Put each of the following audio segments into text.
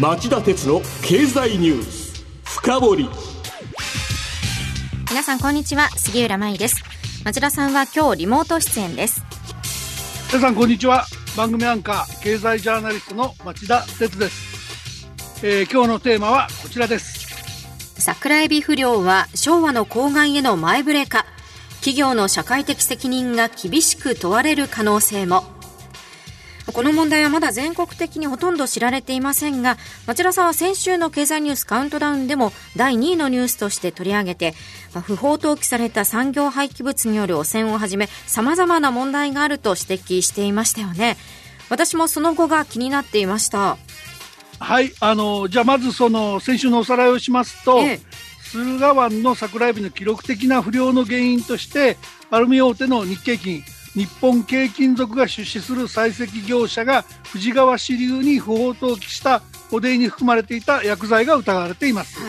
町田鉄の経済ニュース深掘り。皆さんこんにちは杉浦舞です。町田さんは今日リモート出演です。皆さんこんにちは。番組アンカー経済ジャーナリストの町田鉄です、えー、今日のテーマはこちらです。桜エビ不良は昭和の公害への前触れか。企業の社会的責任が厳しく問われる可能性もこの問題はまだ全国的にほとんど知られていませんが町田さんは先週の経済ニュースカウントダウンでも第2位のニュースとして取り上げて不法投棄された産業廃棄物による汚染をはじめ様々な問題があると指摘していましたよね。私もその後が気になっていました。はいあのじゃあまずその先週のおさらいをしますと、ええ、駿河湾の桜エビの記録的な不良の原因としてアルミ大手の日経金日本軽金属が出資する採石業者が富士川支流に不法投棄した汚泥に含まれていた薬剤が疑われています。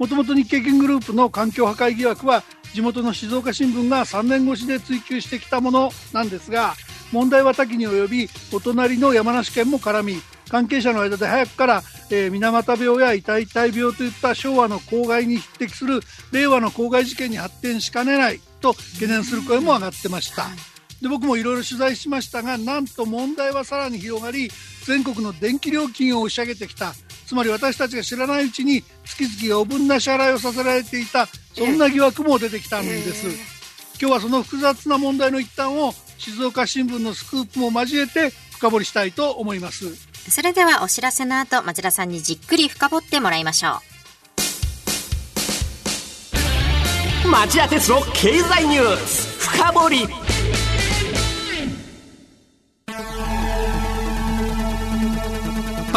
もともと日経金グループの環境破壊疑惑は地元の静岡新聞が3年越しで追及してきたものなんですが問題は多岐に及びお隣の山梨県も絡み関係者の間で早くから、えー、水俣病や痛々病といった昭和の公害に匹敵する令和の公害事件に発展しかねないと懸念する声も上がってました。で僕もいろいろ取材しましたがなんと問題はさらに広がり全国の電気料金を押し上げてきたつまり私たちが知らないうちに月々余分な支払いをさせられていたそんな疑惑も出てきたんです。今日はその複雑な問題の一端を静岡新聞のスクープも交えて深掘りしたいと思います。それではお知らせの後町田さんにじっくり深掘ってもらいましょう。町田鉄の経済ニュース深掘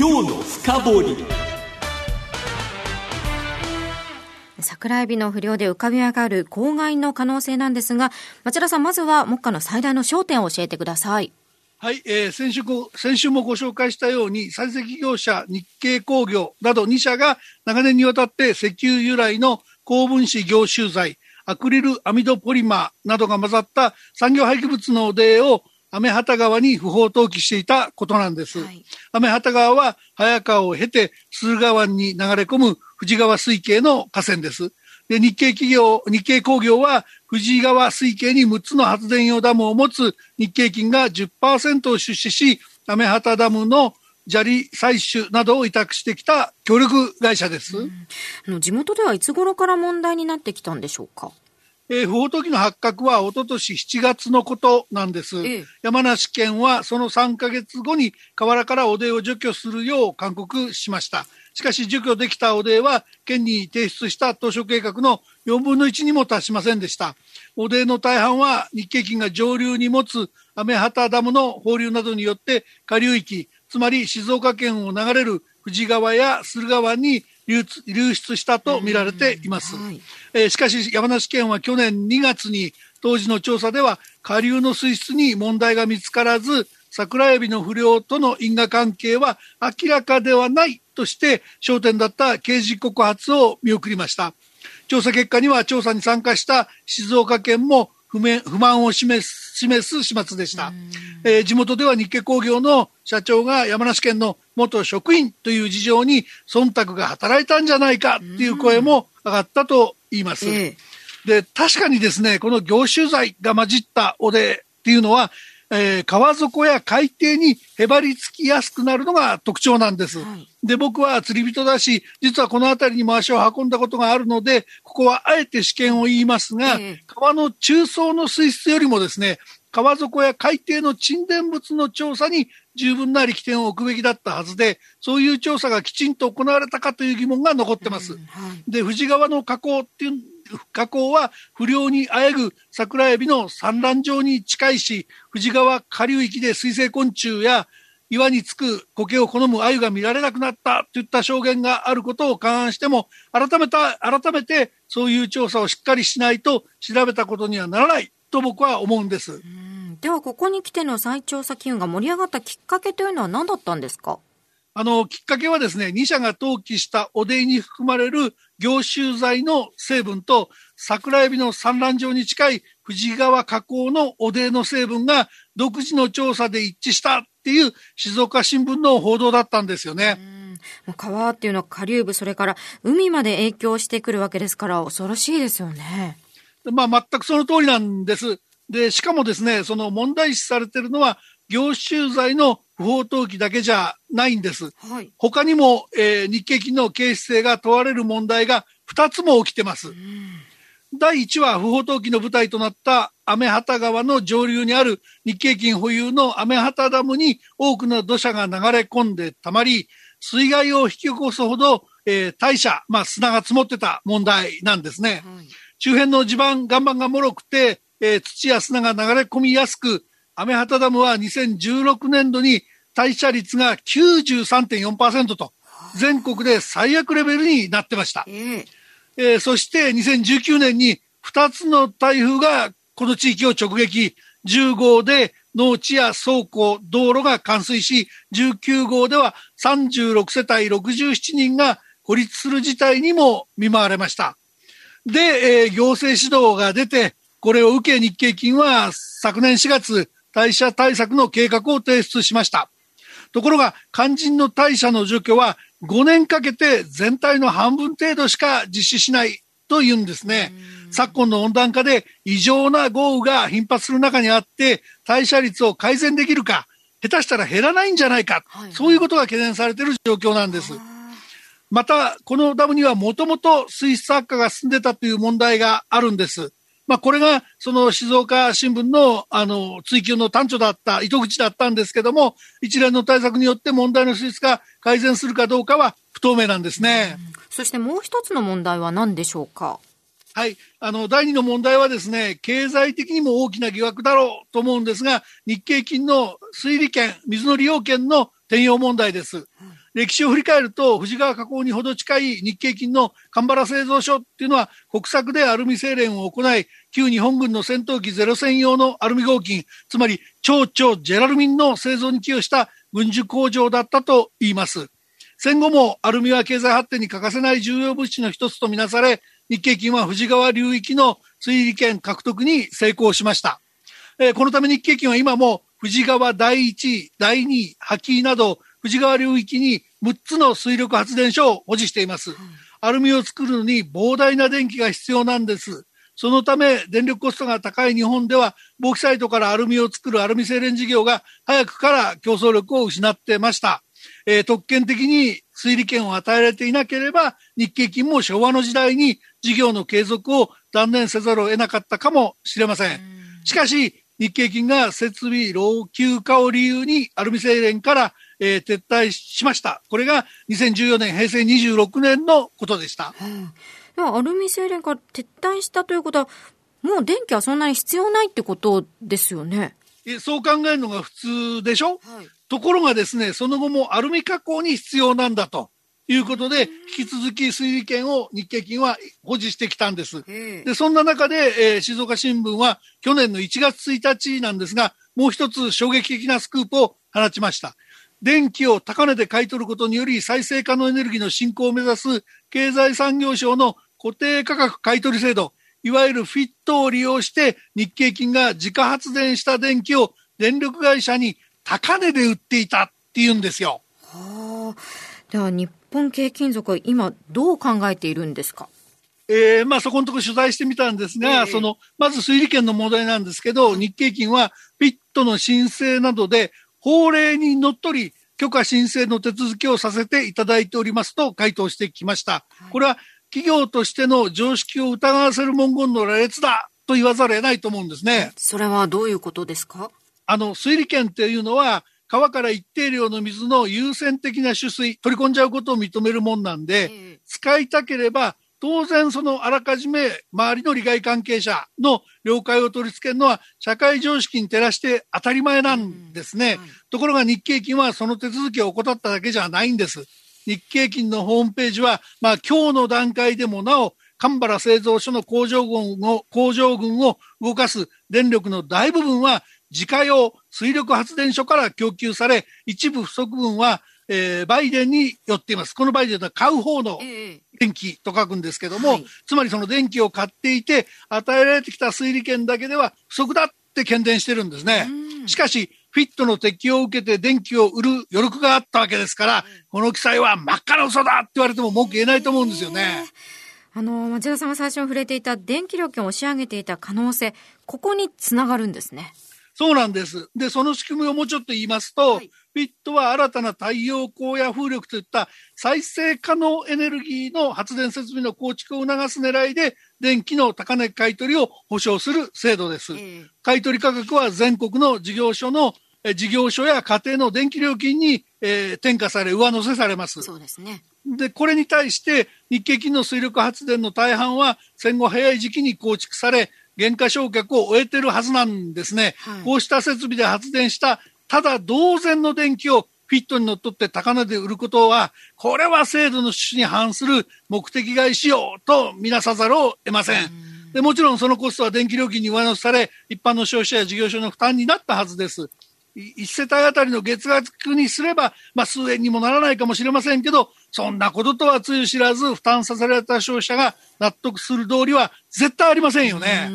今日の深掘り。桜エビの不良で浮かび上がる公害の可能性なんですが町田さんまずは目下の最大の焦点を教えてください。はい、えー、先週先週もご紹介したように採石業者日経工業など2社が長年にわたって石油由来の高分子凝集剤アクリルアミドポリマーなどが混ざった産業廃棄物の汚泥を雨畑川に不法投棄していたことなんです。はい、雨畑川は早川を経て駿河湾に流れ込む富士川水系の河川です。で、日系企業、日系工業は富士川水系に6つの発電用ダムを持つ日系金が10%を出資し、雨畑ダムの砂利採取などを委託してきた協力会社です。うん、地元ではいつ頃から問題になってきたんでしょうか？えー、不法投棄の発覚は一昨年7月のことなんです。ええ、山梨県はその3ヶ月後に河原から汚泥を除去するよう勧告しました。しかし除去できた汚泥は県に提出した当初計画の4分の1にも達しませんでした。汚泥の大半は日経金が上流に持つ雨畑ダムの放流などによって下流域、つまり静岡県を流れる富士川や駿河湾に流出したと見られています、はい、えー、しかし山梨県は去年2月に当時の調査では下流の水質に問題が見つからず桜エビの不良との因果関係は明らかではないとして焦点だった刑事告発を見送りました。調査結果には調査に参加した静岡県も不不満を示す示す始末でした、えー、地元では日系工業の社長が山梨県の元職員という事情に忖度が働いたんじゃないかっていう声も上がったと言います。で、確かにですね、この凝集剤が混じったおでっていうのは、えー、川底や海底にへばりつきやすくなるのが特徴なんです。はい、で、僕は釣り人だし、実はこの辺りにも足を運んだことがあるので、ここはあえて試験を言いますが、えー、川の中層の水質よりもですね、川底や海底の沈殿物の調査に十分な力点を置くべきだったはずで、そういう調査がきちんと行われたかという疑問が残ってます。うんはい、で、富士川の河口っていう河口は不良にあえぐ桜エビの産卵場に近いし、富士川下流域で水生昆虫や岩につく苔を好む鮎が見られなくなったといった証言があることを勘案しても、改めた、改めてそういう調査をしっかりしないと調べたことにはならないと僕は思うんです。では、ここに来ての再調査機運が盛り上がったきっかけというのは何だったんですか？あの、きっかけはですね、2社が登記した汚泥に含まれる凝集剤の成分と、桜エビの産卵場に近い富士川河口の汚泥の成分が独自の調査で一致したっていう静岡新聞の報道だったんですよね。川っていうのは下流部、それから海まで影響してくるわけですから、恐ろしいですよね。まあ、全くその通りなんです。で、しかもですね、その問題視されているのは、凝集剤の不法投棄だけじゃないんです。はい、他にも、えー、日系金の形質性が問われる問題が2つも起きてます。第1は不法投棄の舞台となった雨畑川の上流にある日系金保有の雨畑ダムに多くの土砂が流れ込んでたまり、水害を引き起こすほど、えー、大社、まあ、砂が積もってた問題なんですね。はい、周辺の地盤、岩盤が脆くて、えー、土や砂が流れ込みやすく、雨畑ダムは2016年度に代謝率が93.4%と、全国で最悪レベルになってました。えー、えー、そして2019年に2つの台風がこの地域を直撃、10号で農地や倉庫、道路が冠水し、19号では36世帯67人が孤立する事態にも見舞われました。で、えー、行政指導が出て、これを受け日経金は昨年4月、代謝対策の計画を提出しました。ところが、肝心の代謝の除去は5年かけて全体の半分程度しか実施しないというんですね。昨今の温暖化で異常な豪雨が頻発する中にあって、代謝率を改善できるか、下手したら減らないんじゃないか、はい、そういうことが懸念されている状況なんです。また、このダムにはもともと水質悪化が進んでたという問題があるんです。まあ、これが、その静岡新聞の、あの、追及の端緒だった、糸口だったんですけども、一連の対策によって問題の水質が改善するかどうかは不透明なんですね。そしてもう一つの問題は何でしょうか？はい。あの、第二の問題はですね、経済的にも大きな疑惑だろうと思うんですが、日経金の水利権、水の利用権の転用問題です。歴史を振り返ると、富士川河口にほど近い日経金の神原製造所っていうのは、国策でアルミ精錬を行い、旧日本軍の戦闘機ゼロ戦用のアルミ合金、つまり超超ジェラルミンの製造に寄与した軍需工場だったと言います。戦後もアルミは経済発展に欠かせない重要物資の一つとみなされ、日経金は富士川流域の水利権獲得に成功しました。えー、このため日経金は今も富士川第1位、第2位、波木など富士川流域に6つの水力発電所を保持しています。アルミを作るのに膨大な電気が必要なんです。そのため、電力コストが高い日本では、ボーキサイトからアルミを作るアルミ精錬事業が早くから競争力を失ってました。えー、特権的に水利権を与えられていなければ、日経金も昭和の時代に事業の継続を断念せざるを得なかったかもしれません。しかし、日経金が設備老朽化を理由にアルミ精錬からえー、撤退しました。これが2014年、平成26年のことでした。うん、アルミ精錬から撤退したということは、もう電気はそんなに必要ないってことですよね。そう考えるのが普通でしょ、はい、ところがですね、その後もアルミ加工に必要なんだと。いうことで、引き続き水利権を日経金は保持してきたんです。で、そんな中で、えー、静岡新聞は去年の1月1日なんですが、もう一つ衝撃的なスクープを放ちました。電気を高値で買い取ることにより再生可能エネルギーの進行を目指す経済産業省の固定価格買取制度、いわゆるフィットを利用して日経金が自家発電した電気を電力会社に高値で売っていたっていうんですよ。はあ。では日本系金属は今どう考えているんですか？えー、まあそこのところ取材してみたんですが、えー、その、まず水利権の問題なんですけど、日経金はフィットの申請などで法令にのっとり許可申請の手続きをさせていただいておりますと回答してきました。これは企業としての常識を疑わせる文言の羅列だと言わざるを得ないと思うんですね。それはどういうことですか？あの、水利権っていうのは、川から一定量の水の優先的な取水、取り込んじゃうことを認めるもんなんで、使いたければ、当然そのあらかじめ周りの利害関係者の了解を取り付けるのは社会常識に照らして当たり前なんですね。うんはい、ところが日経金はその手続きを怠っただけじゃないんです。日経金のホームページは、まあ今日の段階でもなお、神原製造所の工場群を、工場群を動かす電力の大部分は自家用水力発電所から供給され、一部不足分は、えー、バイデンによっています。このバイデンは買う方の電気と書くんですけども、はい、つまりその電気を買っていて、与えられてきた水利権だけでは不足だって懸念してるんですね。しかし、フィットの適用を受けて電気を売る余力があったわけですから、この記載は真っ赤な嘘だって言われても文句言えないと思うんですよね。あの、町田さんが最初に触れていた電気料金を押し上げていた可能性、ここにつながるんですね。そうなんです。で、その仕組みをもうちょっと言いますと、はい、フィットは新たな太陽光や風力といった再生可能エネルギーの発電設備の構築を促す狙いで、電気の高値買取を保証する制度です。えー、買取価格は全国の事業所の事業所や家庭の電気料金に、えー、転嫁され、上乗せされます。そうですね。で、これに対して日経金の水力発電の大半は戦後早い時期に構築され、減価償却を終えてるはずなんですね。はい、こうした設備で発電した、ただ同然の電気をフィットにのっとって高値で売ることは、これは制度の趣旨に反する目的外使用とみなさざるを得ません。でもちろんそのコストは電気料金に上乗せされ、一般の消費者や事業所の負担になったはずです。1世帯あたりの月額にすれば、まあ、数円にもならないかもしれませんけど、そんなこととはつゆ知らず、負担させられた消費者が納得する道理は絶対ありませんよね。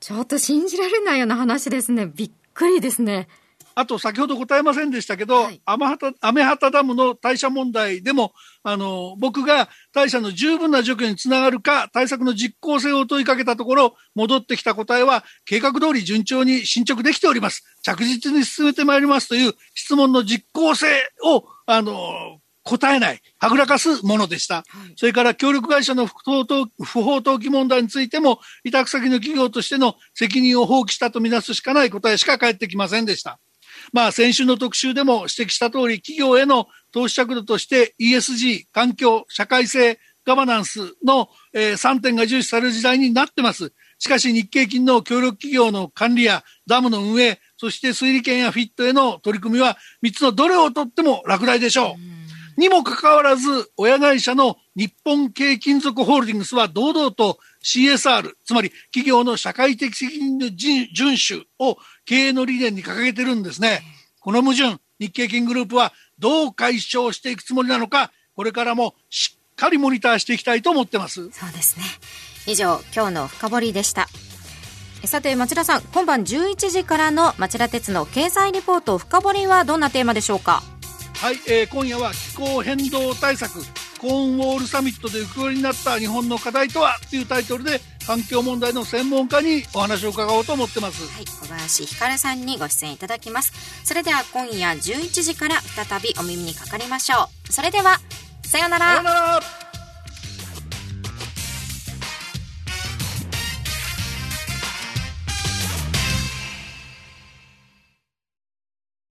ちょっと信じられないような話ですね。びっくりですね。あと、先ほど答えませんでしたけど、はメハタダムの対射問題でも、あの、僕が対射の十分な除去につながるか、対策の実効性を問いかけたところ、戻ってきた答えは、計画通り順調に進捗できております。着実に進めてまいりますという質問の実効性を、あの、答えない、はぐらかすものでした。はい、それから協力会社の不法投不法投棄問題についても、委託先の企業としての責任を放棄したとみなすしかない答えしか返ってきませんでした。まあ、先週の特集でも指摘した通り、企業への投資着度として ESG、環境、社会性、ガバナンスの、えー、3点が重視される時代になってます。しかし日経金の協力企業の管理やダムの運営、そして水利権やフィットへの取り組みは3つのどれをとっても落第でしょう。にもかかわらず、親会社の日本軽金属ホールディングスは堂々と CSR、つまり企業の社会的責任の遵守を経営の理念に掲げてるんですね。この矛盾、日経金グループはどう解消していくつもりなのか、これからもしっかりモニターしていきたいと思ってます。そうですね。以上、今日の深掘りでした。さて町田さん今晩11時からの町田鉄の経済リポート深掘りはどんなテーマでしょうか？はい、えー、今夜は気候変動対策コーンウォールサミットで浮き彫りになった日本の課題とはというタイトルで環境問題の専門家にお話を伺おうと思ってます。はい、小林ひかるさんにご出演いただきます。それでは今夜11時から再びお耳にかかりましょう。それでは、さようなら。さようなら。